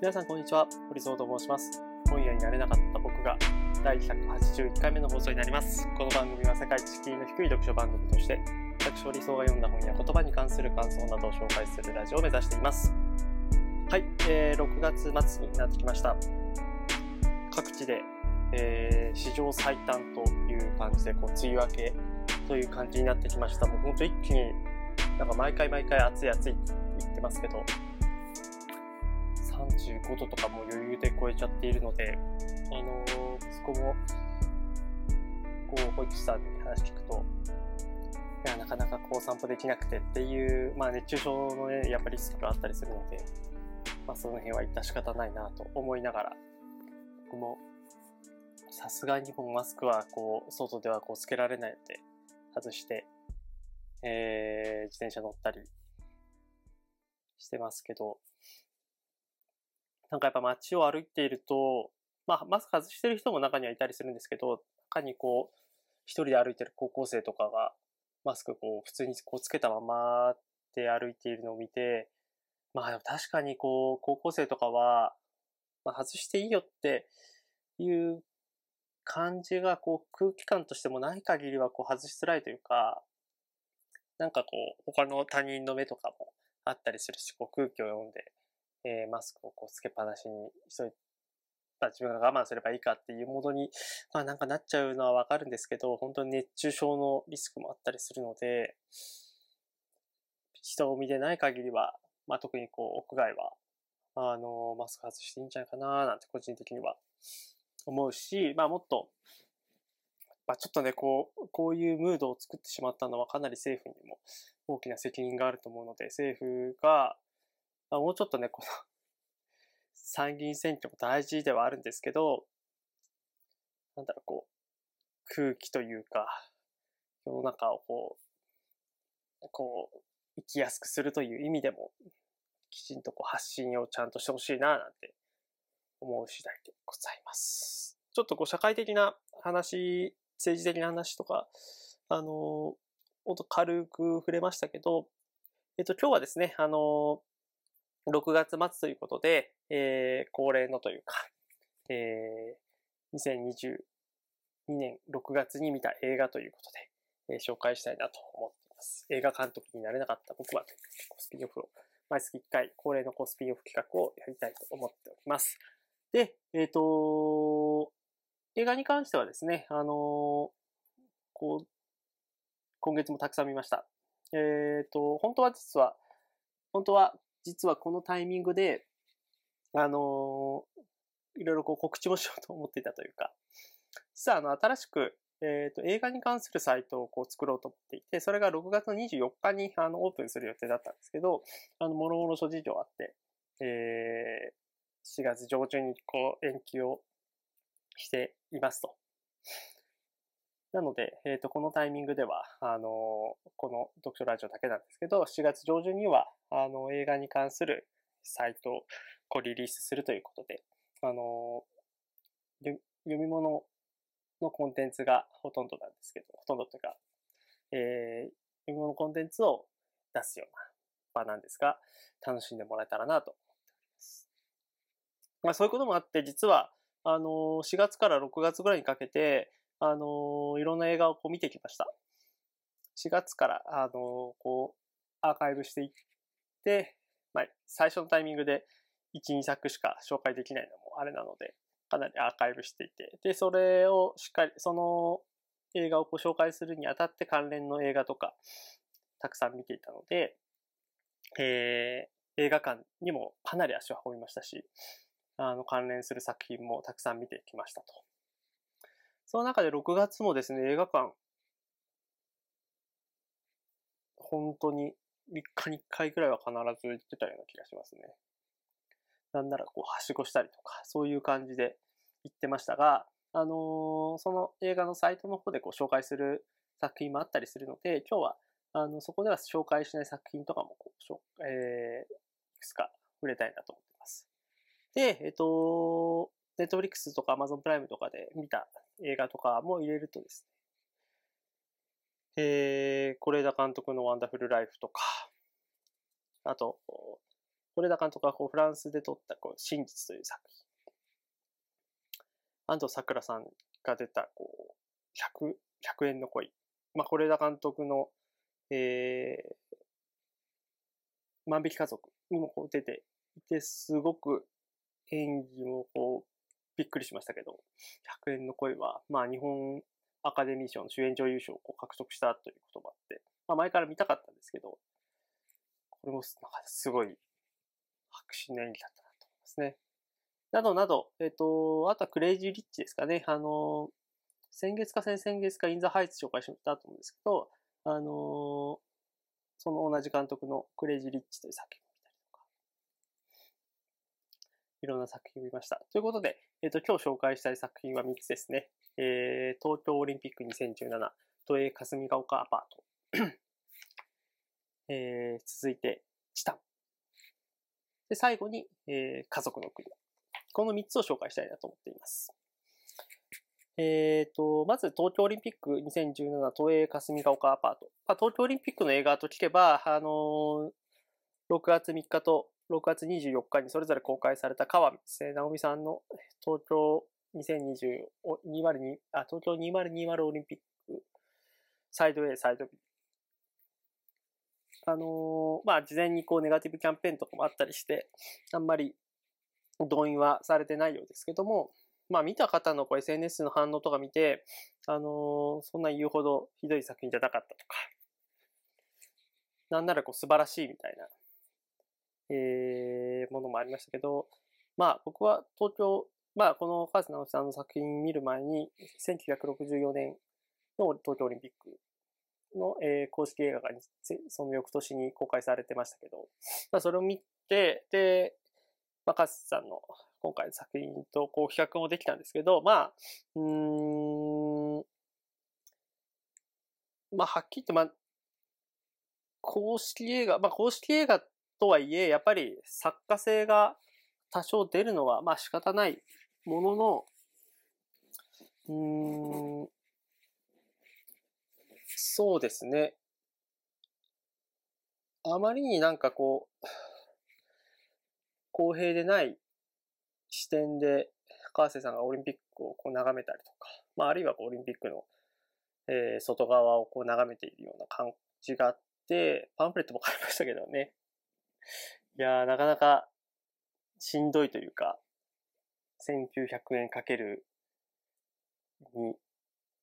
皆さんこんにちは、堀蔵と申します。本屋になれなかった僕が第181回目の放送になります。この番組は世界知識の低い読書番組として、私堀蔵が読んだ本や言葉に関する感想などを紹介するラジオを目指しています。はい、えー、6月末になってきました。各地で、えー、史上最短という感じで、こう、梅雨明けという感じになってきました。もうほんと一気に、なんか毎回毎回暑い暑いって言ってますけど、35度とかも余裕で超えちゃっているので、あのー、息子も、こう、保育士さんに話聞くと、いや、なかなかこう散歩できなくてっていう、まあ熱中症のね、やっぱりリスクがあったりするので、まあその辺は致し方ないなと思いながら、僕も、さすがにもうマスクはこう、外ではこうつけられないので、外して、えー、自転車乗ったりしてますけど、なんかやっぱ街を歩いていると、まあ、マスク外してる人も中にはいたりするんですけど、中にこう、一人で歩いてる高校生とかが、マスクこう、普通にこうつけたままで歩いているのを見て、まあ確かにこう、高校生とかは、まあ、外していいよっていう感じがこう、空気感としてもない限りはこう、外しづらいというか、なんかこう、他の他人の目とかもあったりするし、こう空気を読んで、えー、マスクをこうつけっぱなしにしといた自分が我慢すればいいかっていうものに、まあなんかなっちゃうのはわかるんですけど、本当に熱中症のリスクもあったりするので、人を見てない限りは、まあ特にこう屋外は、あの、マスク外していいんじゃないかななんて個人的には思うし、まあもっと、まあちょっとね、こう、こういうムードを作ってしまったのはかなり政府にも大きな責任があると思うので、政府が、まあ、もうちょっとね、この参議院選挙も大事ではあるんですけど、なんだろう、こう、空気というか、世の中をこう、こう、生きやすくするという意味でも、きちんとこう発信をちゃんとしてほしいな、なんて思う次第でございます。ちょっとこう、社会的な話、政治的な話とか、あの、もっと軽く触れましたけど、えっと、今日はですね、あの、6月末ということで、えー、恒例のというか、えー、2022年6月に見た映画ということで、えー、紹介したいなと思っています。映画監督になれなかった僕はコスピンオフを、毎月1回恒例のコスピンオフ企画をやりたいと思っております。で、えっ、ー、と映画に関してはですね、あのこう、今月もたくさん見ました。えっ、と、本当は実は、本当は実はこのタイミングで、あの、いろいろこう告知もしようと思っていたというか、実はあの、新しく、えっ、と、映画に関するサイトをこう作ろうと思っていて、それが6月24日にあのオープンする予定だったんですけど、あの、もろもろ諸事情あって、えー、4月上旬にこう延期をしていますと。なので、えっ、ー、と、このタイミングでは、あの、この読書ラジオだけなんですけど、4月上旬には、あの、映画に関するサイトをこうリリースするということで、あの、読み物のコンテンツがほとんどなんですけど、ほとんどというか、えー、読み物コンテンツを出すような場なんですが、楽しんでもらえたらなと思っております。まあ、そういうこともあって、実は、あの4月から6月ぐらいにかけて、あの、いろんな映画をこう見てきました。4月から、あの、こう、アーカイブしていって、まあ、最初のタイミングで1、2作しか紹介できないのもあれなので、かなりアーカイブしていて、で、それをしっかり、その映画をこう紹介するにあたって関連の映画とか、たくさん見ていたので、えー、映画館にもかなり足を運びましたし、あの、関連する作品もたくさん見てきましたと。その中で6月もですね、映画館、本当に3日に1回くらいは必ず行ってたような気がしますね。なんならこう、はしごしたりとか、そういう感じで行ってましたが、あのー、その映画のサイトの方でこう紹介する作品もあったりするので、今日は、あの、そこでは紹介しない作品とかもこう、えー、いくつか触れたいなと思っています。で、えっ、ー、と、ネットフリックスとかアマゾンプライムとかで見た映画とかも入れるとですね、えー、是枝監督のワンダフルライフとか、あと、是枝監督がこうフランスで撮ったこう真実という作品。安藤サクラさんが出たこう100、100円の恋。まあ、是枝監督の、えー、万引き家族にもこう出ていて、すごく演技もこう、びっくりしましたけど、100円の恋は、まあ日本アカデミー賞の主演女優賞を獲得したということもあって、まあ前から見たかったんですけど、これもなんかすごい迫真の演技だったなと思いますね。などなど、えっ、ー、と、あとはクレイジーリッチですかね。あの、先月か先々月かインザハイツ紹介したと思うんですけど、あの、その同じ監督のクレイジーリッチという作品、いろんな作品を見ました。ということで、えっ、ー、と、今日紹介したい作品は3つですね。えー、東京オリンピック2017、都営霞ヶ丘アパート。えー、続いて、チタン。で、最後に、えー、家族の国。この3つを紹介したいなと思っています。えっ、ー、と、まず東京オリンピック2017東映霞ヶ丘アパート。まあ、東京オリンピックの映画と聞けば、あのー、6月3日と6月24日にそれぞれ公開された川瀬直美さんの東京2020-202あ東京2020オリンピックサイド A、サイド B。あのー、まあ、事前にこうネガティブキャンペーンとかもあったりして、あんまり動員はされてないようですけども、まあ見た方のこう SNS の反応とか見て、あのー、そんな言うほどひどい作品じゃなかったとか、なんならこう素晴らしいみたいな、えー、ものもありましたけど、まあ僕は東京、まあこの川瀬直さんの作品見る前に、1964年の東京オリンピックの、えー、公式映画がその翌年に公開されてましたけど、まあ、それを見て、で、まあ、カスさんの今回の作品とこう比較もできたんですけど、まあ、うーん、まあ、はっきり言って、まあ、公式映画、まあ、公式映画っとはいえ、やっぱり作家性が多少出るのは、まあ仕方ないものの、うん、そうですね。あまりになんかこう、公平でない視点で、川瀬さんがオリンピックをこう眺めたりとか、まあ、あるいはこうオリンピックの、えー、外側をこう眺めているような感じがあって、パンフレットも買いましたけどね。いやー、なかなかしんどいというか、1900円かける2、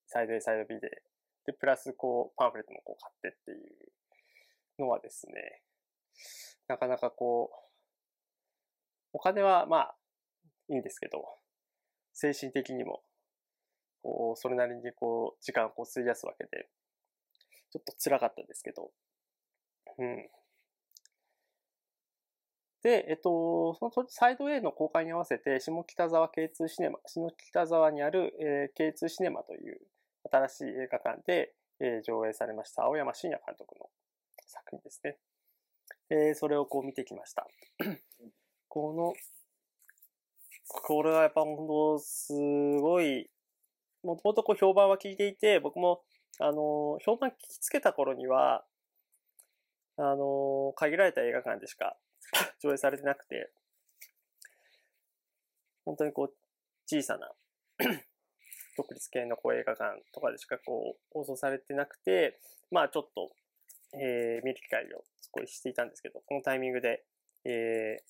サイド A、サイド B で、で、プラスこう、パンフレットもこう買ってっていうのはですね、なかなかこう、お金はまあ、いいんですけど、精神的にも、こう、それなりにこう、時間をこう費やすわけで、ちょっと辛かったですけど、うん。で、えっと、そのサイド A の公開に合わせて、下北沢 K2 シネマ、下北沢にある、えー、K2 シネマという新しい映画館で、えー、上映されました青山真也監督の作品ですね。えー、それをこう見てきました。このこれはやっぱ本当すごい、もともとこう評判は聞いていて、僕も、あの、評判聞きつけた頃には、あの、限られた映画館でしか 上映されてなくて、本当にこう、小さな 独立系のこう映画館とかでしかこう放送されてなくて、まあちょっと、えー、見る機会を少ししていたんですけど、このタイミングで、えー、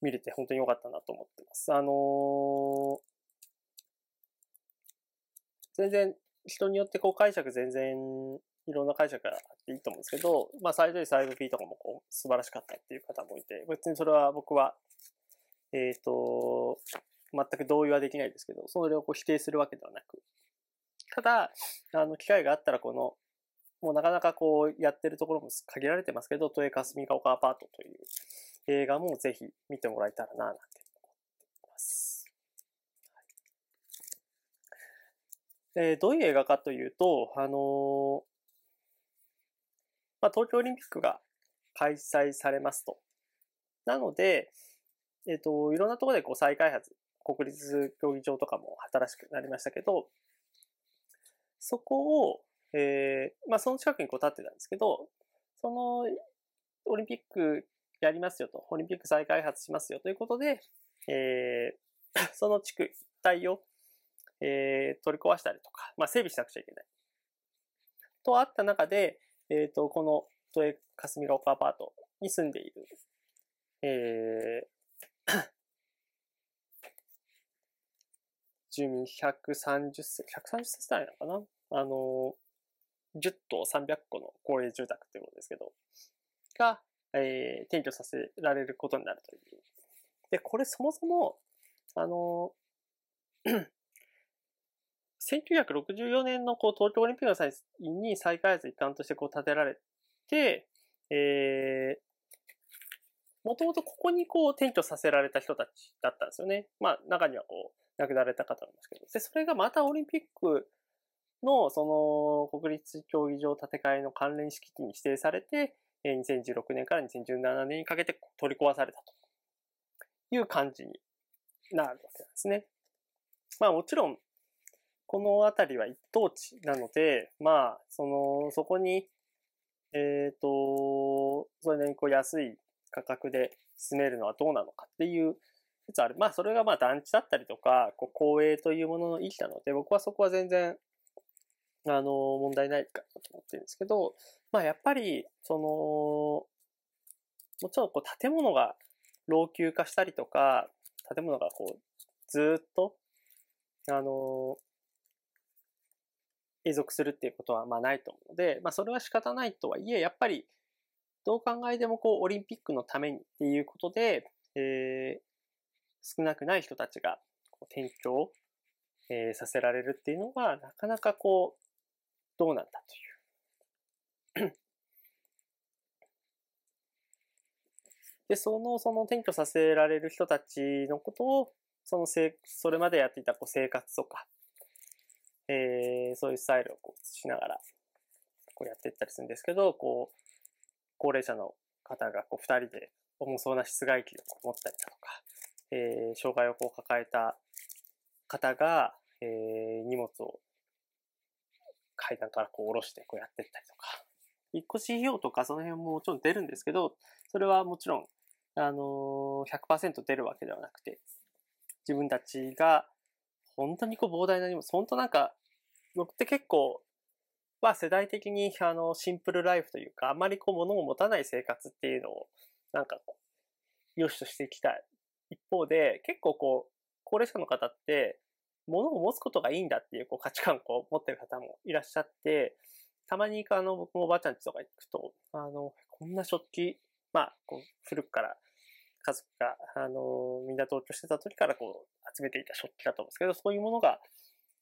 見れて本当に良かったなと思ってます。あのー、全然人によってこう解釈全然いろんな解釈があっていいと思うんですけど、まあサイド A、サイド B とかもこう素晴らしかったっていう方もいて、別にそれは僕は、えっ、ー、と、全く同意はできないですけど、それをこう否定するわけではなく、ただ、あの、機会があったらこの、もうなかなかこうやってるところも限られてますけど、都営霞ヶ丘アパートという、映画もぜひ見てもらえたらな、なんて思っています。えー、どういう映画かというと、あのー、まあ、東京オリンピックが開催されますと。なので、えっ、ー、と、いろんなところでこう再開発、国立競技場とかも新しくなりましたけど、そこを、えー、まあ、その近くにこう立ってたんですけど、そのオリンピックやりますよと、オリンピック再開発しますよということで、えー、その地区一帯を、えー、取り壊したりとか、まあ、整備しなくちゃいけない。とあった中で、えっ、ー、と、この都営霞ヶ丘アパートに住んでいる、えー、住民130世、130世帯なのかな？あの、10棟300個の公営住宅っていうことですけど、が、えー、転居させられることになるという。で、これそもそも、あの、1964年のこう東京オリンピックの際に再開発一環としてこう建てられて、えー、もともとここにこう転居させられた人たちだったんですよね。まあ中にはこう亡くなられた方なんですけど。で、それがまたオリンピックのその国立競技場建て替えの関連敷地に指定されて、2016年から2017年にかけて取り壊されたという感じになるわけなんですね。まあもちろん、この辺りは一等地なので、まあ、その、そこに、えっ、ー、と、それなりにこう安い価格で住めるのはどうなのかっていう説ある。まあ、それがまあ団地だったりとか、こう公営というものの意義なので、僕はそこは全然、あの、問題ないかなと思ってるんですけど、まあ、やっぱり、その、もちろんこう建物が老朽化したりとか、建物がこう、ずっと、あの、永続するっていうことはまあないと思うので、まあそれは仕方ないとはいえ、やっぱりどう考えてもこうオリンピックのためにっていうことで、えー、少なくない人たちがこう転居えー、させられるっていうのはなかなかこうどうなんだという。で、その、その転居させられる人たちのことを、そのせ、それまでやっていたこう生活とか、えー、そういうスタイルをこうしながら、こうやっていったりするんですけど、こう、高齢者の方がこう二人で重そうな室外機を持ったりだとか、えー、障害をこう抱えた方が、えー、荷物を階段からこう下ろしてこうやっていったりとか、引っ越し費用とかその辺ももちろん出るんですけど、それはもちろん、あのー、100%出るわけではなくて、自分たちが本当にこう膨大な荷物、本当なんか、僕って結構、まあ世代的にあのシンプルライフというか、あまりこう物を持たない生活っていうのを、なんかこう、良しとしていきたい。一方で、結構こう、高齢者の方って、物を持つことがいいんだっていうこう価値観を持ってる方もいらっしゃって、たまにあの僕もおばあちゃんちとか行くと、あの、こんな食器、まあ、古くから家族が、あの、みんな同居してた時からこう集めていた食器だと思うんですけど、そういうものが、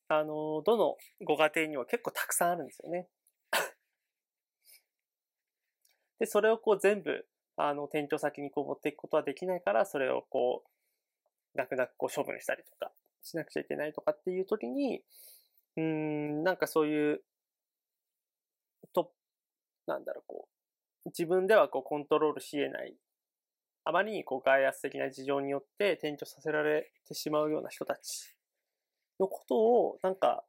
あの、どのご家庭には結構たくさんあるんですよね。で、それをこう全部、あの、店長先にこう持っていくことはできないから、それをこう、泣く泣くこう処分したりとかしなくちゃいけないとかっていう時に、うん、なんかそういう、と、なんだろう、こう、自分ではこうコントロールし得ない、あまりにこう外圧的な事情によって転居させられてしまうような人たちのことを、なんか、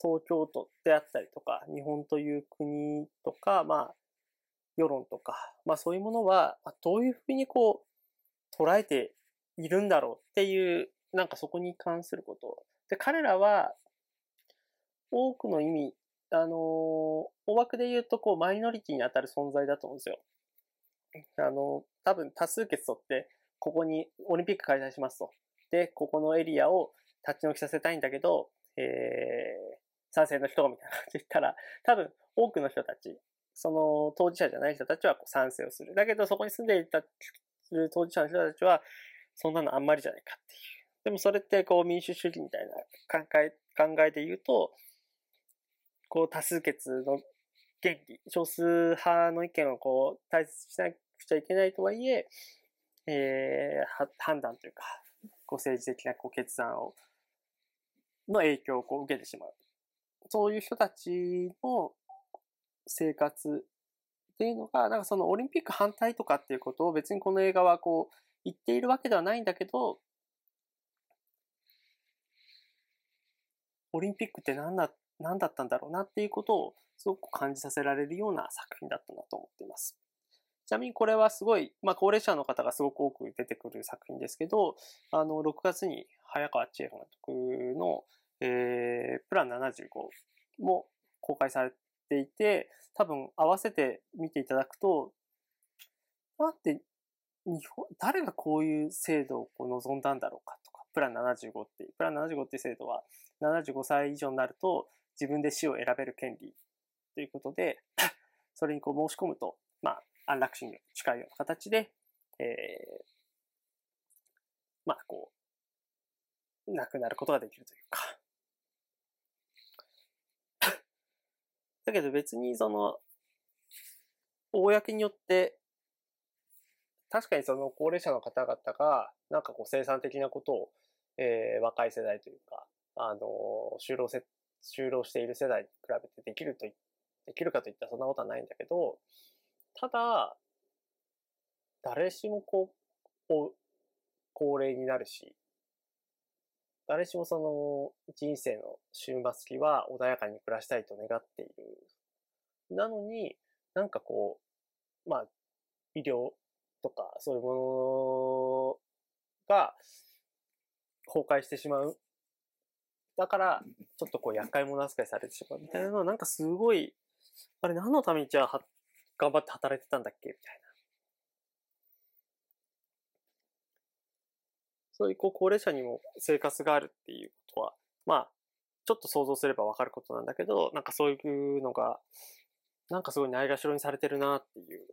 東京都であったりとか、日本という国とか、まあ、世論とか、まあそういうものは、どういうふうにこう、捉えているんだろうっていう、なんかそこに関すること。で、彼らは、多くの意味、あのー、大枠で言うと、こう、マイノリティに当たる存在だと思うんですよ。あのー、多分多数決取って、ここにオリンピック開催しますと。で、ここのエリアを立ち退きさせたいんだけど、えー、賛成の人みたいな感じで言ったら、多分多くの人たち、その当事者じゃない人たちはこう賛成をする。だけどそこに住んでいた当事者の人たちは、そんなのあんまりじゃないかっていう。でもそれってこう民主主義みたいな考え、考えで言うと、こう多数決の原理、少数派の意見をこう大切にしなくちゃいけないとはいえ、えー、判断というか、こう政治的なこう決断を、の影響をこう受けてしまう。そういう人たちの生活っていうのが、なんかそのオリンピック反対とかっていうことを別にこの映画はこう言っているわけではないんだけど、オリンピックって何だ何だったんだろうなっていうことをすごく感じさせられるような作品だったなと思っています。ちなみにこれはすごい、まあ、高齢者の方がすごく多く出てくる作品ですけど、あの、6月に早川千恵監督の、えー、プラン75も公開されていて、多分合わせて見ていただくと、なんで日本、誰がこういう制度をこう望んだんだろうかとか、プラン75っていう、プラン75っていう制度は、75歳以上になると自分で死を選べる権利ということで、それにこう申し込むと、まあ、安楽死に近いような形で、えー、まあ、こう、亡くなることができるというか。だけど別にその、公によって確かにその高齢者の方々が、なんかこう生産的なことを、えー、若い世代というか、あの就労せ、就労している世代に比べてできると、できるかといったらそんなことはないんだけど、ただ、誰しもこう、高齢になるし、誰しもその人生の終末期は穏やかに暮らしたいと願っている。なのに、なんかこう、まあ、医療とか、そういうものが崩壊してしまう。だから、ちょっとこう、厄介者扱いされてしまうみたいなのは、なんかすごい、あれ何のためにじゃあ、頑張って働いてたんだっけ？みたいな。そういうこう高齢者にも生活があるっていうことは、まあ、ちょっと想像すればわかることなんだけど、なんかそういうのが、なんかすごいないがしろにされてるなっていう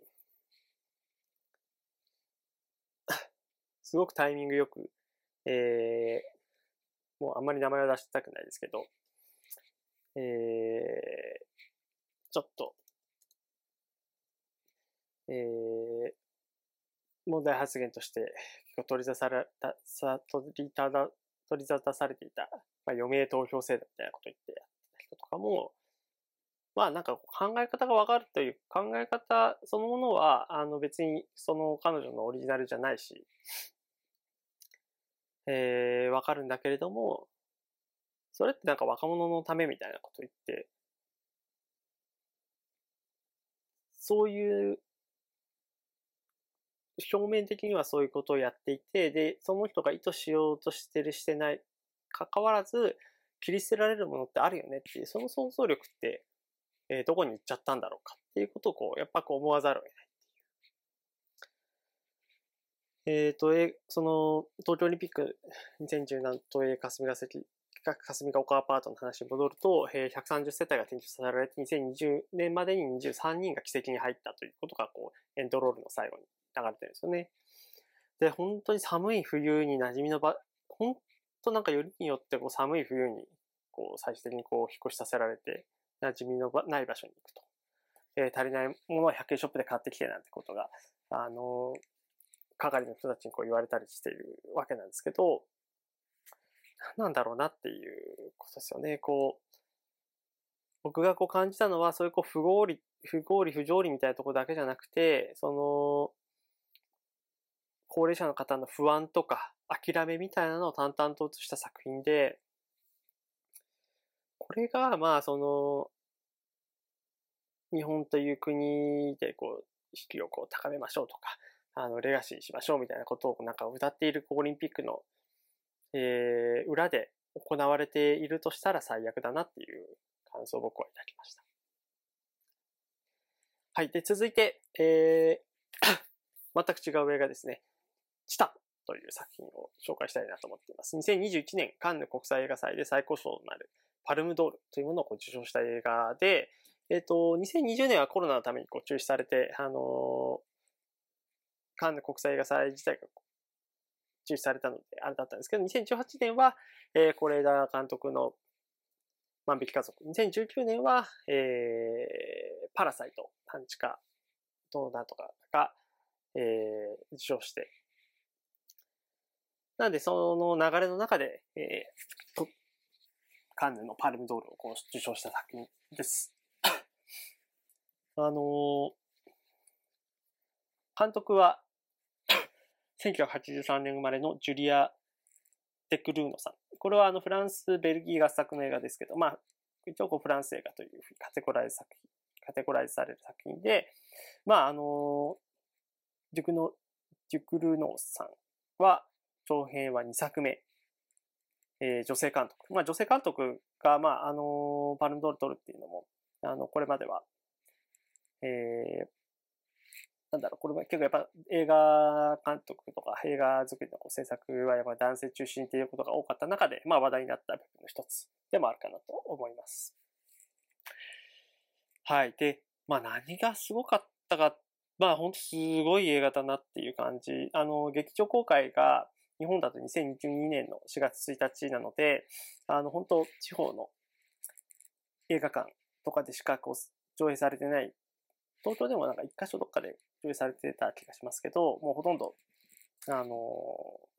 すごくタイミングよく、えー、もうあんまり名前は出したくないですけど、えー、ちょっと、えー、問題発言として結構取り出された、さ取りただ、取り沙汰されていた、まあ、余命投票制度みたいなこと言ってやった人とかも、まあなんか考え方がわかるという考え方そのものは、あの別にその彼女のオリジナルじゃないし、えー、わかるんだけれども、それってなんか若者のためみたいなこと言って、そういう、表面的にはそういうことをやっていて、で、その人が意図しようとしてるしてない、かかわらず、切り捨てられるものってあるよねっていう、その想像力って、えー、どこに行っちゃったんだろうかっていうことをこう、やっぱこう思わざるを得ない。えっ、ー、と、え、その、東京オリンピック2017都営霞が関、霞ヶ丘アパートの話に戻ると、えー、130世帯が転出させられて、2020年までに23人が奇跡に入ったということが、こう、エンドロールの最後に流れてるんですよね。で、本当に寒い冬に馴染みの場、本当なんかよりによってこう寒い冬に、こう、最終的にこう、引っ越しさせられて、馴染みのない場所に行くと。えー、足りないものは100円ショップで買ってきてなんてことが、あのー係の人たちにこう言われたりしているわけなんですけど、何なんだろうなっていうことですよね。こう、僕がこう感じたのは、そういうこう不合理、不合理、不条理みたいなところだけじゃなくて、その、高齢者の方の不安とか諦めみたいなのを淡々と映した作品で、これが、まあ、その、日本という国でこう、意識をこう高めましょうとか、あの、レガシーしましょうみたいなことをなんか歌っているオリンピックの、えー、裏で行われているとしたら最悪だなっていう感想を僕はいただきました。はい。で、続いて、えー、全く違う映画ですね。チタという作品を紹介したいなと思っています。2021年カンヌ国際映画祭で最高賞となるパルムドールというものを受賞した映画で、えっ、ー、と、2020年はコロナのためにこう中止されて、あのーカンヌ国際映画祭自体が中止されたので、あれだったんですけど、2018年は、えー、是枝監督の万引き家族。2019年は、えー、パラサイト、パンチカ、どうだとかが、えー、受賞して。なんで、その流れの中で、えー、カンヌのパルムドールをこう受賞した作品です。あのー、監督は、1983年生まれのジュリア・デクルーノさん。これはあのフランス、ベルギー合作の映画ですけど、まあ、一応こうフランス映画というふうにカテゴライズ作品、カテゴライズされる作品で、まああの、デュクノ、デュクルノさんは、長編は2作目。えー、女性監督。まあ、女性監督が、まあ、あのー、パルムドール取るっていうのも、あの、これまでは、えー、なんだろう、これも結構やっぱ映画監督とか映画作りの制作はやっぱ男性中心っていうことが多かった中で、まあ話題になった部分の一つでもあるかなと思います。はい。で、まあ何がすごかったか、まあ本当すごい映画だなっていう感じ。あの、劇場公開が日本だと2022年の4月1日なので、あの本当地方の映画館とかでしかこう上映されてない東京でもなんか一箇所どっかで上映されてた気がしますけど、もうほとんど、あの、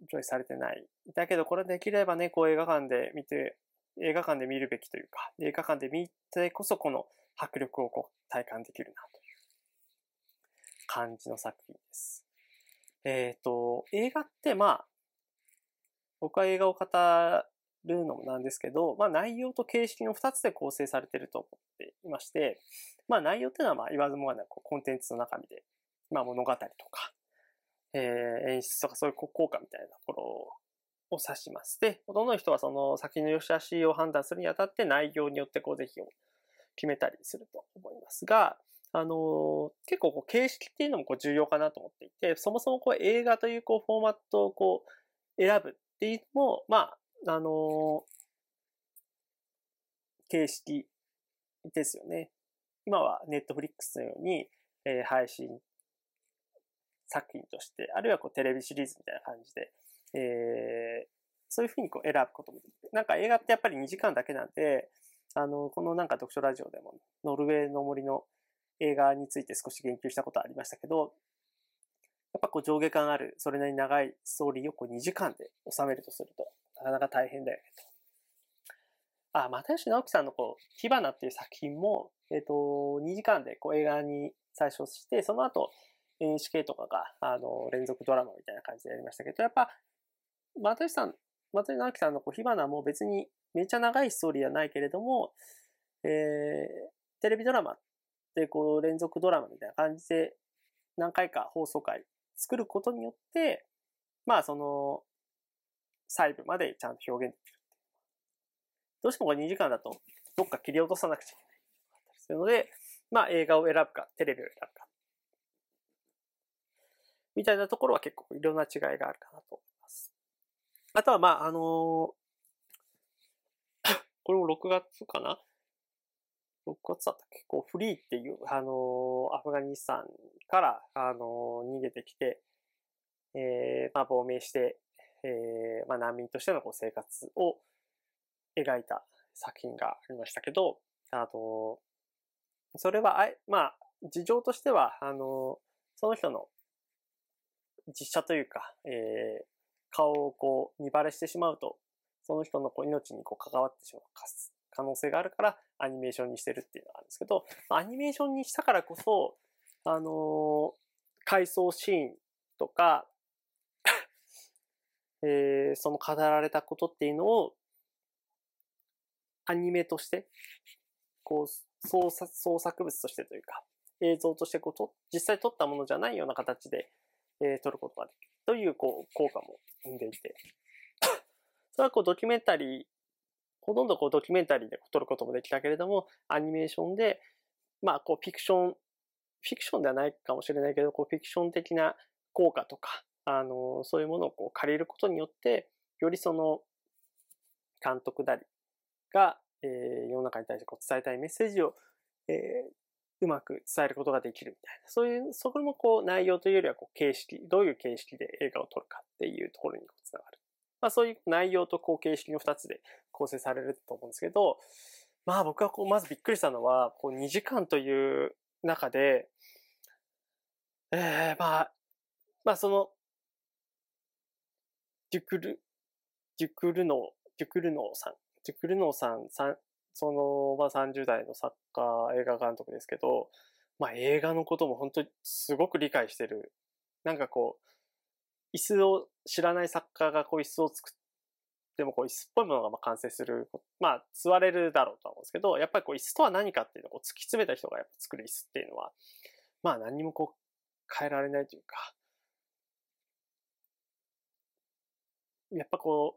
上映されてない。だけど、これできればね、こう映画館で見て、映画館で見るべきというか、映画館で見てこそこの迫力をこう体感できるなという感じの作品です。えっ、ー、と、映画ってまあ、僕は映画を語るのもなんですけど、まあ内容と形式の2つで構成されていると思っていまして、まあ内容っていうのはまあ言わずもがなコンテンツの中身で、まあ物語とか、えー、演出とかそういう効果みたいなところを指します。で、ほとんどの人はその先の良し悪しを判断するにあたって内容によってこう是非を決めたりすると思いますが、あのー、結構こう形式っていうのもこう重要かなと思っていて、そもそもこう映画というこうフォーマットをこう選ぶっていうのも、まあ、あの、形式ですよね。今はネットフリックスのように、えー、配信作品として、あるいはこうテレビシリーズみたいな感じで、えー、そういうふうにこう選ぶこともできる。なんか映画ってやっぱり2時間だけなんで、あの、このなんか読書ラジオでも、ノルウェーの森の映画について少し言及したことありましたけど、やっぱこう上下感ある、それなりに長いストーリーをこう2時間で収めるとすると、なかなか大変だよねと。あ、又吉直樹さんのこう、火花っていう作品も、えっ、ー、と、2時間でこう映画に最初して、その後、NHK とかが、あの、連続ドラマみたいな感じでやりましたけど、やっぱ、又吉さん、又吉直樹さんのこう火花も別にめっちゃ長いストーリーはないけれども、えー、テレビドラマってこう連続ドラマみたいな感じで何回か放送回作ることによって、まあその細部までちゃんと表現できる。どうしてもこれ2時間だとどっか切り落とさなくちゃいけない。するので、まあ映画を選ぶか、テレビを選ぶか。みたいなところは結構いろんな違いがあるかなと思います。あとはまあ、あのー、これも6月かな ?6 月だったっけ？こうフリーっていう、あの、アフガニスタンから、あの、逃げてきて、えー、まあ亡命して、えー、まあ難民としてのこう生活を描いた作品がありましたけど、あの、それは、あまあ、事情としては、あの、その人の実写というか、えー、顔をこう見バレしてしまうと、その人のこう命にこう関わってしまう可能性があるからアニメーションにしてるっていうのがあるんですけど、アニメーションにしたからこそ、あの、回想シーンとか、えー、その語られたことっていうのをアニメとして、こう、創作、創作物としてというか、映像としてこうと、実際撮ったものじゃないような形で、えー、撮ることができる。という、こう、効果も生んでいて、それはこう、ドキュメンタリー、ほとんどこう、ドキュメンタリーで撮ることもできたけれども、アニメーションで、まあ、こう、フィクション、フィクションではないかもしれないけど、こう、フィクション的な効果とか、あの、そういうものをこう、借りることによって、よりその、監督なり、が、えー、世の中に対してこう伝えたいメッセージを、えー、うまく伝えることができるみたいな。そういう、そこもこう内容というよりはこう形式、どういう形式で映画を撮るかっていうところにつながる。まあそういう内容とこう形式の二つで構成されると思うんですけど、まあ僕はこうまずびっくりしたのは、こう2時間という中で、えー、まあ、まあその、デュクル、デュクルノー、デュクルノーさんジクルノーさん、その、まあ、30代の作家、映画監督ですけど、まあ、映画のことも本当にすごく理解してる。なんかこう、椅子を知らない作家がこう椅子を作ってもこう椅子っぽいものがまあ完成する。まあ、座れるだろうとは思うんですけど、やっぱりこう椅子とは何かっていうのを突き詰めた人がやっぱ作る椅子っていうのは、まあ何にもこう、変えられないというか、やっぱこ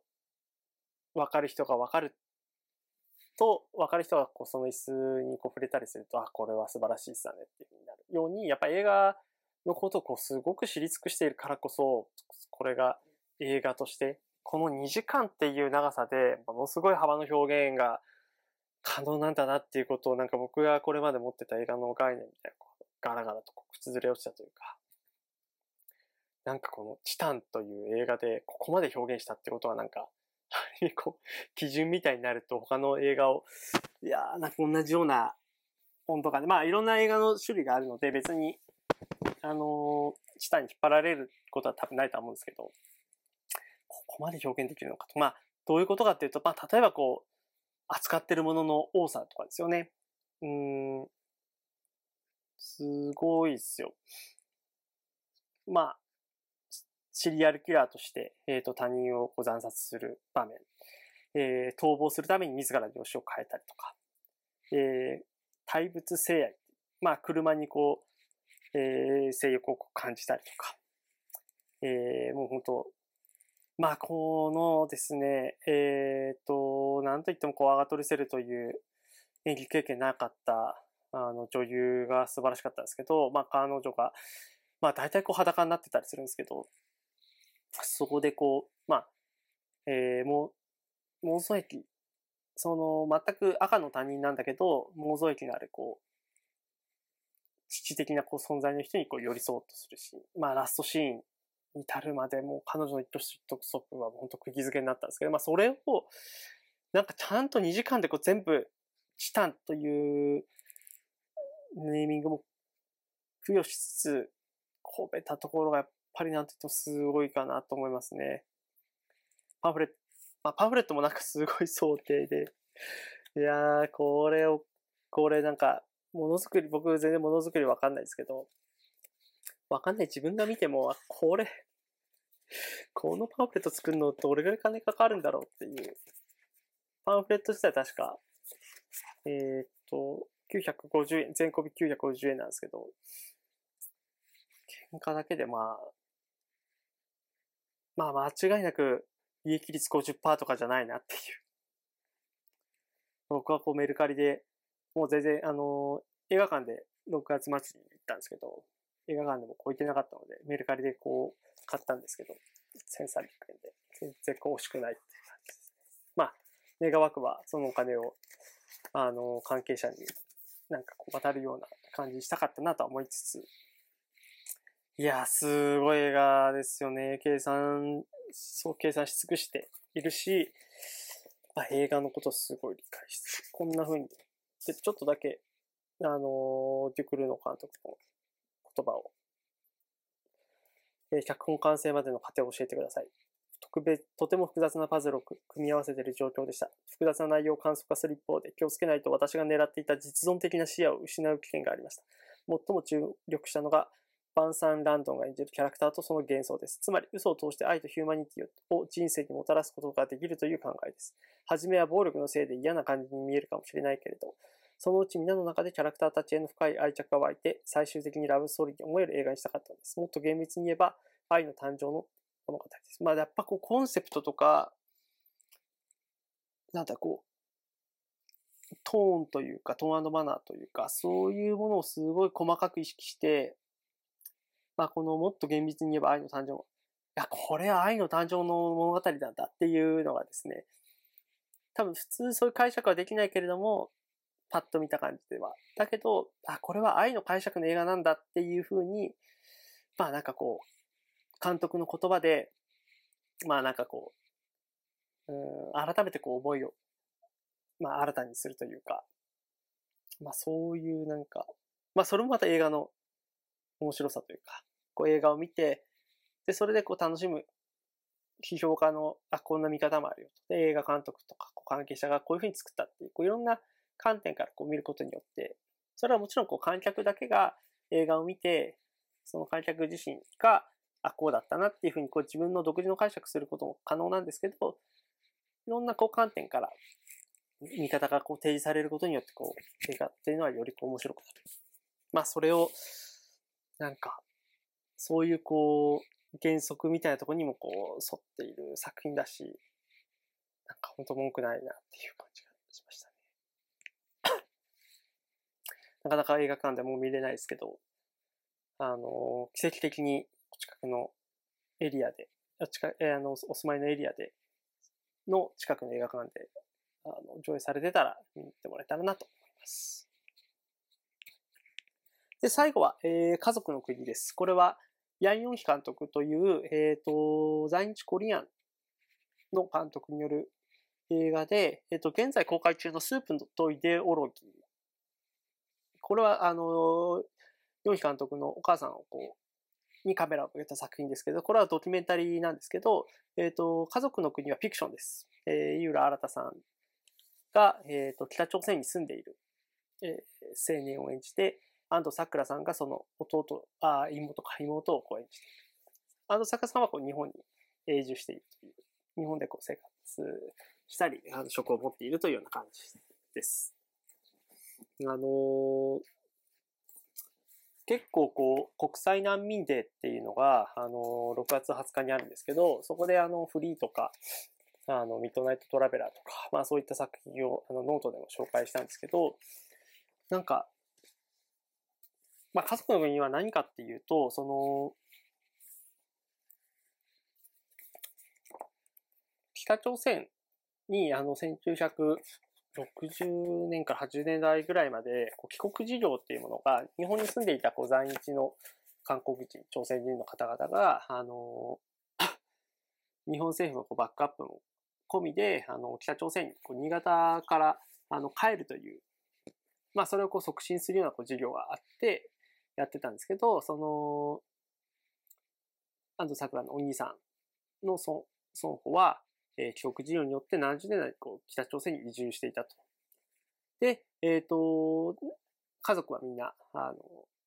う、わかる人がわかると、わかる人がこうその椅子にこう触れたりすると、あ、これは素晴らしい椅子だねっていうふうになるように、やっぱ映画のことをこうすごく知り尽くしているからこそ、これが映画として、この2時間っていう長さで、ものすごい幅の表現が可能なんだなっていうことを、なんか僕がこれまで持ってた映画の概念みたいな、ガラガラとこう崩れ落ちたというか、なんかこのチタンという映画でここまで表現したってことはなんか、こう、基準みたいになると他の映画を、いやー、なんか同じような温度感で、まあいろんな映画の種類があるので別に、あのー、チタンに引っ張られることは多分ないと思うんですけど、ここまで表現できるのかと。まあ、どういうことかっていうと、まあ例えばこう、扱ってるものの多さとかですよね。うん、すごいですよ。まあ、シリアルキラーとして、えっ、ー、と、他人をこう惨殺する場面、えー、逃亡するために自ら業種を変えたりとか、えー、対物性愛、まあ、車にこう、えー、性欲を感じたりとか、えー、もう本当まあ、このですね、えっ、ー、と、なんといってもこう、アガトリセルという演技経験なかった、あの、女優が素晴らしかったんですけど、まあ、彼女が、まあ、大体こう、裸になってたりするんですけど、そこでこう、まあ、えー、もう、妄想駅、その、全く赤の他人なんだけど、妄想駅のある、こう、父的なこう存在の人にこう寄り添おうとするし、まあラストシーンに至るまでもう彼女の一得束は本当釘付けになったんですけど、まあそれを、なんかちゃんと2時間でこう全部、チタンというネーミングも付与しつつ、こべたところがやっぱりなんて言うとすごいかなと思いますね。パンフレット、まあ、パンフレットもなんかすごい想定で、いやー、これを、これなんか、ものづくり、僕全然ものづくりわかんないですけど、わかんない自分が見ても、これ、このパンフレット作るのどれぐらい金かかるんだろうっていう。パンフレット自体確か、えー、っと、950円、全国950円なんですけど、喧嘩だけでまあ、まあ間違いなく利益率50%とかじゃないなっていう。僕はこうメルカリで、もう全然あの、映画館で6月末に行ったんですけど、映画館でもこう行けなかったので、メルカリでこう買ったんですけど、1300円で、全然こう惜しくないっていう感じです。まあ、願わくはそのお金を、あの、関係者になんかこう渡るような感じにしたかったなとは思いつつ、いや、すごい映画ですよね。計算、そう計算し尽くしているし、まあ、映画のことすごい理解して、こんな風に、ちょっとだけ、あのデュクルーノ監督の言葉を、え脚本完成までの過程を教えてください。特別、とても複雑なパズルを組み合わせている状況でした。複雑な内容を簡素化する一方で、気をつけないと私が狙っていた実存的な視野を失う危険がありました。最も注力したのが、バンサン・ランドンが演じるキャラクターとその幻想です。つまり、嘘を通して愛とヒューマニティを人生にもたらすことができるという考えです。はじめは暴力のせいで嫌な感じに見えるかもしれないけれど、そのうち皆の中でキャラクターたちへの深い愛着が湧いて、最終的にラブストーリーに思える映画にしたかったんです。もっと厳密に言えば、愛の誕生の物語です。まあ、やっぱこう、コンセプトとか、なんだこう、トーンというか、トーンマナーというか、そういうものをすごい細かく意識して、まあ、このもっと厳密に言えば愛の誕生。いや、これは愛の誕生の物語なんだっていうのがですね、多分普通そういう解釈はできないけれども、パッと見た感じでは。だけど、あ、これは愛の解釈の映画なんだっていうふうに、まあなんかこう、監督の言葉で、まあなんかこう、うん、改めてこう思いを、まあ新たにするというか、まあそういうなんか、まあそれもまた映画の面白さというか、こう映画を見て、で、それでこう楽しむ批評家の、あ、こんな見方もあるよと。で、映画監督とか、こう関係者がこういうふうに作ったっていう、こういろんな観点からこう見ることによって、それはもちろんこう観客だけが映画を見て、その観客自身が、あ、こうだったなっていうふうにこう自分の独自の解釈することも可能なんですけど、いろんなこう観点から見方がこう提示されることによってこう映画っていうのはよりこう面白くなる。まあそれをなんかそういうこう、原則みたいなところにもこう、沿っている作品だし、なんか本当文句ないなっていう感じがしましたね。なかなか映画館でも見れないですけど、あの、奇跡的に近くのエリアで、あ近えあのお住まいのエリアで、の近くの映画館であの上映されてたら見に行ってもらえたらなと思います。で、最後は、えー、家族の国です。これは、ヤン・ヨンヒ監督という、えっ、ー、と、在日コリアンの監督による映画で、えっ、ー、と、現在公開中のスープとイデオロギー。これは、あの、ヨンヒ監督のお母さんをこう、にカメラを向けた作品ですけど、これはドキュメンタリーなんですけど、えっ、ー、と、家族の国はフィクションです。えー、井浦新さんが、えっ、と、北朝鮮に住んでいる、えー、青年を演じて、安藤サクラさんがその弟、あ、妹か、妹をこ演じている。安藤サクラさんはこう日本に永住しているという、日本でこう生活したり、あの職を持っているというような感じです。あのー、結構こう、国際難民デーっていうのが、あのー、6月20日にあるんですけど、そこであの、フリーとか、あの、ミッドナイトトラベラーとか、まあそういった作品をあのノートでも紹介したんですけど、なんか、まあ、かぞくのくには何かっていうと、その、北朝鮮にあの1960年から80年代ぐらいまで帰国事業っていうものが日本に住んでいたこう在日の韓国人、朝鮮人の方々が、あの、日本政府のこうバックアップも込みで、あの、北朝鮮にこう新潟からあの帰るという、まあそれをこう促進するようなこう事業があって、やってたんですけど、その、安藤桜のお兄さんの孫孫保は、えー、帰国事業によって70年代こう北朝鮮に移住していたと。で、えっ、ー、と、家族はみんな、あの、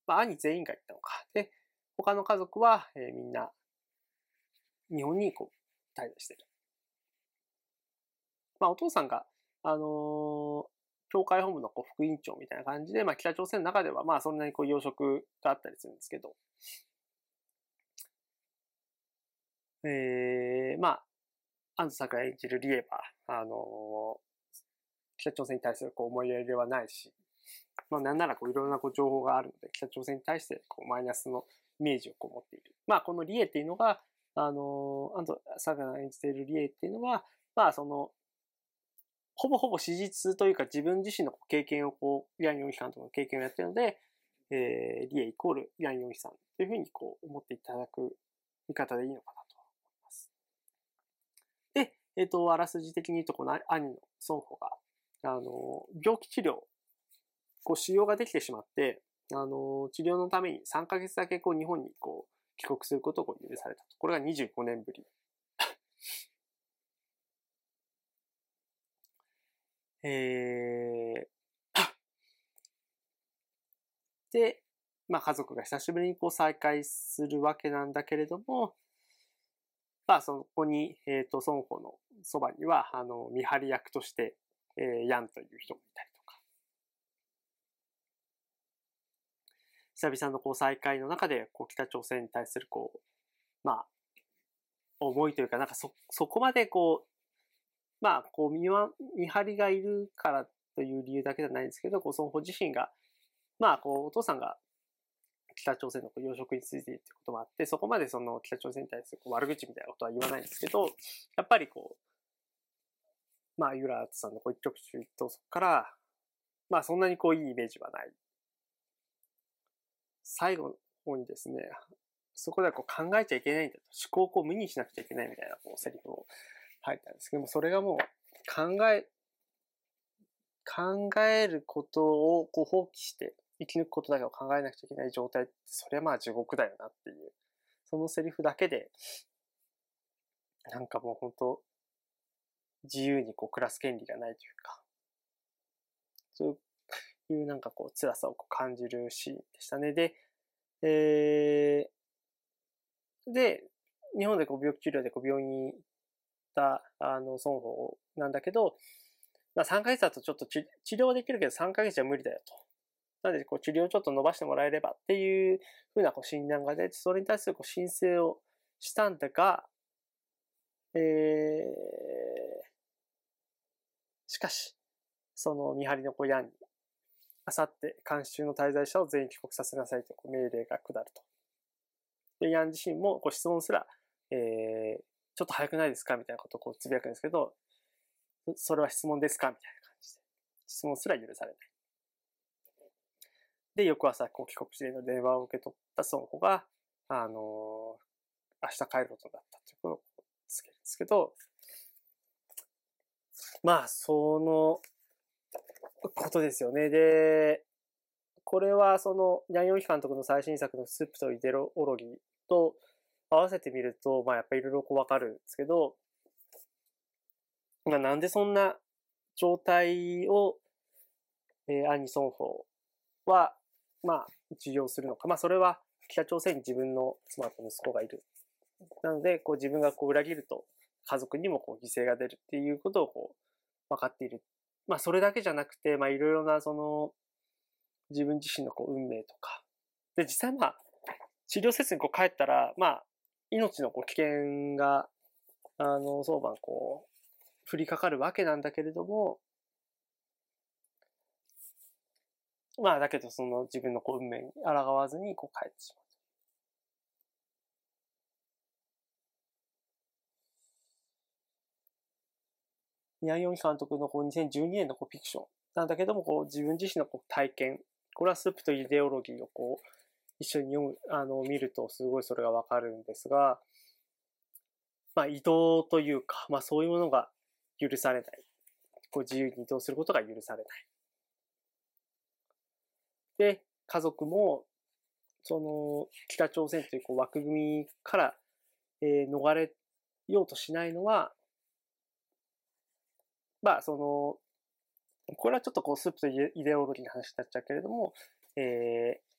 まあ、兄全員が行ったのか。で、他の家族は、えー、みんな、日本にこう、滞在してる。まあ、お父さんが、あの教会本部のこう副委員長みたいな感じで、まあ、北朝鮮の中では、まあ、そんなにこう養殖があったりするんですけど、えー、まあ、安藤桜演じるリエは、あのー、北朝鮮に対するこう思いやりではないし、まあ、なんならこういろんなこう情報があるので、北朝鮮に対してこうマイナスのイメージをこう持っている。まあ、このリエっていうのが、あのー、安藤桜演じているリエっていうのは、まあ、その、ほぼほぼ史実というか自分自身の経験をこう、ヤン・ヨンヒ監督の経験をやってるので、えー、リエイコールヤン・ヨンヒさんというふうにこう思っていただく見方でいいのかなと思います。で、えっ、ー、と、あらすじ的に言うと、この兄の孫保が、あの、病気治療、こう、腫瘍ができてしまって、あの、治療のために3ヶ月だけこう、日本にこう、帰国することを許されたと。これが25年ぶり。えー、で、まあ家族が久しぶりにこう再会するわけなんだけれども、まあそこに、えっ、ー、と、孫保のそばには、あの、見張り役として、えー、ヤンという人もいたりとか。久々のこう再会の中で、こう北朝鮮に対するこう、まあ、思いというか、なんかそ、そこまでこう、まあ、こう見わ、見張りがいるからという理由だけじゃないんですけど、こう、孫保自身が、まあ、こう、お父さんが北朝鮮の養殖についているということもあって、そこまでその北朝鮮に対する悪口みたいなことは言わないんですけど、やっぱりこう、まあ、ユラーさんのこう一直中一投足から、まあ、そんなにこういいイメージはない。最後の方にですね、そこではこう考えちゃいけないんだと。思考をこう無にしなくちゃいけないみたいなこうセリフを書いたんですけども、それがもう考え、考えることをこう放棄して生き抜くことだけを考えなくちゃいけない状態って、それはまあ地獄だよなっていう、そのセリフだけで、なんかもう本当自由にこう暮らす権利がないというか、そういうなんかこう辛さをこう感じるシーンでしたね。で、えー、で、日本でこう病気治療でこう病院にた、あの、損保なんだけど、まあ、3ヶ月だとちょっと治療はできるけど3ヶ月じゃ無理だよと。なので、こう、治療をちょっと伸ばしてもらえればっていうふうなこう診断が出て、それに対するこう申請をしたんだが、えー、しかし、その見張りの子ヤンに、あさって監視中の滞在者を全員帰国させなさいと命令が下ると。で、ヤン自身もご質問すら、えー、ちょっと早くないですか？みたいなことをこうつぶやくんですけど、それは質問ですか？みたいな感じで。質問すら許されない。で、翌朝、こう帰国時の電話を受け取った孫保が、あのー、明日帰ることだったということをつけるんですけど、まあ、そのことですよね。で、これはその、ヤンヨンヒ監督の最新作のスープとイデロオロギーと合わせてみると、まあやっぱりいろいろこうわかるんですけど、まあなんでそんな状態を、えー、アニソンホーはまあ、授業するのか。まあ、それは北朝鮮に自分の妻と息子がいる。なので、こう自分がこう裏切ると家族にもこう犠牲が出るっていうことをこう分かっている。まあ、それだけじゃなくて、まあ、いろいろなその自分自身のこう運命とか。で、実際まあ、治療せずにこう帰ったら、まあ、命のこう危険が、あの、相番こう、降りかかるわけなんだけれども、まあ、だけどその自分のこう運命に抗わずにこう帰ってしまう。ニャンヨン監督のこう2012年のこうフィクションなんだけども、こう自分自身のこう体験、これはスープとイデオロギーをこう一緒に読む、あの、見るとすごいそれがわかるんですが、まあ移動というか、まあそういうものが許されない。こう自由に移動することが許されない。で、家族も、その、北朝鮮というこう枠組みから、えー、逃れようとしないのは、まあ、その、これはちょっとこう、スープとイデオロギーの話になっちゃうけれども、えー、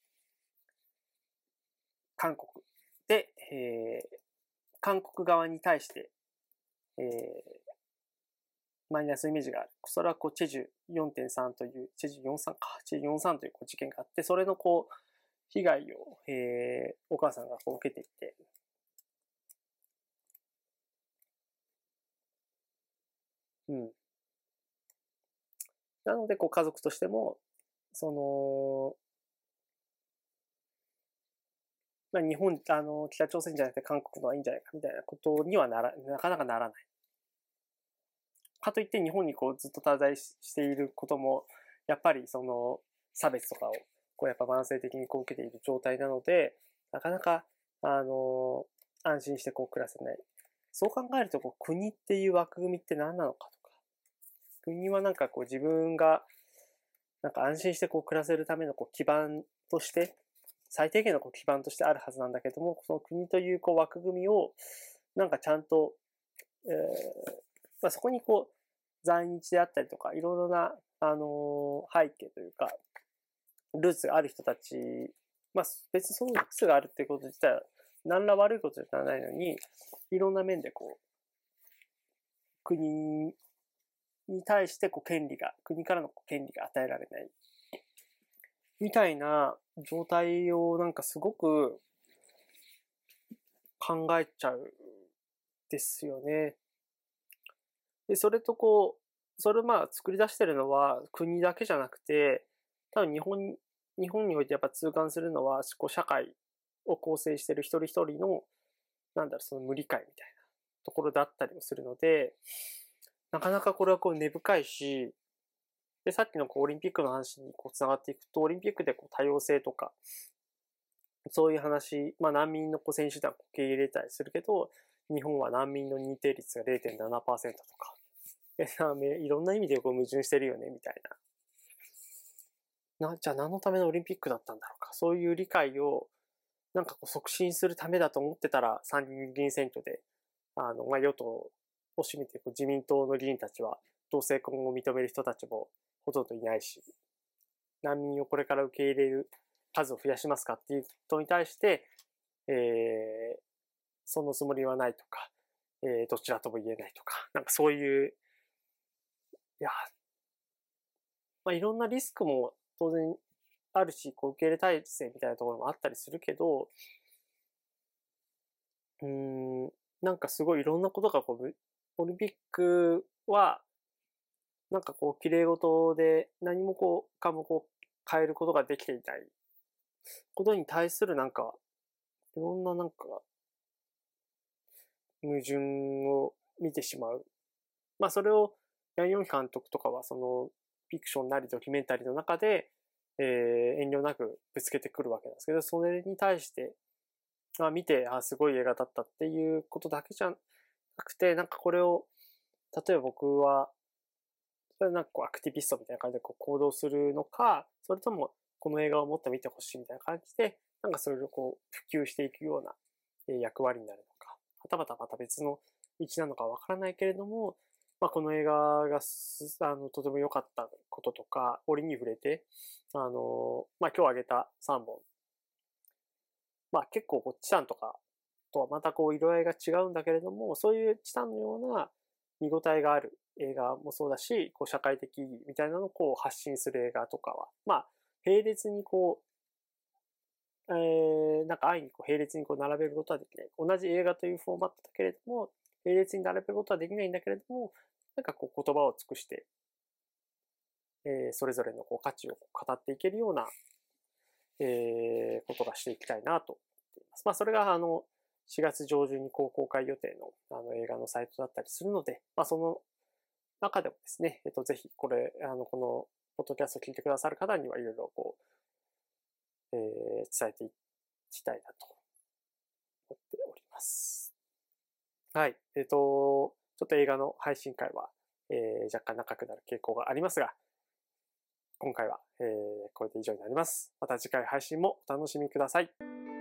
韓国で、えー、韓国側に対して、えー、マイナスイメージがある。それはこう、チェジュ4.3という、チェジュ43か、チェジュ43というこう事件があって、それのこう、被害を、えー、お母さんがこう受けていて、うん。なので、こう、家族としても、その、まあ、日本、あの、北朝鮮じゃなくて韓国のはいいんじゃないかみたいなことにはなら、なかなかならない。かといって日本にこうずっと滞在していることも、やっぱりその差別とかをこうやっぱ慢性的にこう受けている状態なので、なかなか、あの、安心してこう暮らせない。そう考えるとこう国っていう枠組みって何なのかとか、国はなんかこう自分がなんか安心してこう暮らせるためのこう基盤として、最低限のこう基盤としてあるはずなんだけども、その国というこう枠組みをなんかちゃんと、えー、まあ、そこにこう、在日であったりとか、いろいろな、あのー、背景というか、ルーツがある人たち、まあ、別にそのルーツがあるっていうこと自体は、何ら悪いことじゃないのに、いろんな面でこう、国に対してこう権利が、国からの権利が与えられない。みたいな状態をなんかすごく考えちゃうですよね。で、それとこう、それをまあ作り出してるのは国だけじゃなくて、多分日本、日本においてやっぱ痛感するのは、こう社会を構成してる一人一人の、なんだろう、その無理解みたいなところだったりもするので、なかなかこれはこう根深いし、で、さっきのこうオリンピックの話にこう繋がっていくと、オリンピックでこう多様性とか、そういう話、まあ難民のこう選手団を受け入れたりするけど、日本は難民の認定率が0.7%とか、え、いろんな意味でこう矛盾してるよね、みたいな。な、じゃあ何のためのオリンピックだったんだろうか。そういう理解を、なんかこう促進するためだと思ってたら、参議院選挙で、あの、まあ、与党を占めていく自民党の議員たちは、同性婚を認める人たちもほとんどいないし、難民をこれから受け入れる数を増やしますかっていう人に対して、えー、そのつもりはないとか、えー、どちらとも言えないとか、なんかそういう、いや、まあ、いろんなリスクも当然あるし、こう受け入れ体制みたいなところもあったりするけど、うん、なんかすごいいろんなことがこう、オリンピックは、なんかこう、綺麗事で何もこう、かもこう、変えることができていないことに対するなんか、いろんななんか、矛盾を見てしまう。まあそれを、ヤンヨン監督とかはその、フィクションなりドキュメンタリーの中で、えー、遠慮なくぶつけてくるわけなんですけど、それに対して、あ見て、あすごい映画だったっていうことだけじゃなくて、なんかこれを、例えば僕は、それなんかこうアクティビストみたいな感じでこう行動するのか、それともこの映画をもっと見てほしいみたいな感じで、なんかそれをこう普及していくような役割になるのか、はたまたまた別の道なのかわからないけれども、まあ、この映画があのとても良かったこととか、折に触れて、あの、まあ、今日挙げた3本。まあ、結構こう、チタンとかとはまたこう、色合いが違うんだけれども、そういうチタンのような見応えがある映画もそうだし、こう、社会的意義みたいなのをこう、発信する映画とかは、まあ、並列にこう、えー、なんか愛にこう並列にこう並べることはできない。同じ映画というフォーマットだけれども、並列に並べることはできないんだけれども、なんかこう言葉を尽くして、えー、それぞれのこう価値を語っていけるような、えー、ことがしていきたいなと思っています。まあそれがあの、4月上旬にこう公開予定のあの映画のサイトだったりするので、まあその中でもですね、えっと、ぜひこれ、あの、このポッドキャストを聞いてくださる方にはいろいろこう、えー、伝えていきたいなと思っております。はい。えっ、と、ちょっと映画の配信会は、えー、若干長くなる傾向がありますが、今回は、えー、これで以上になります。また次回配信もお楽しみください。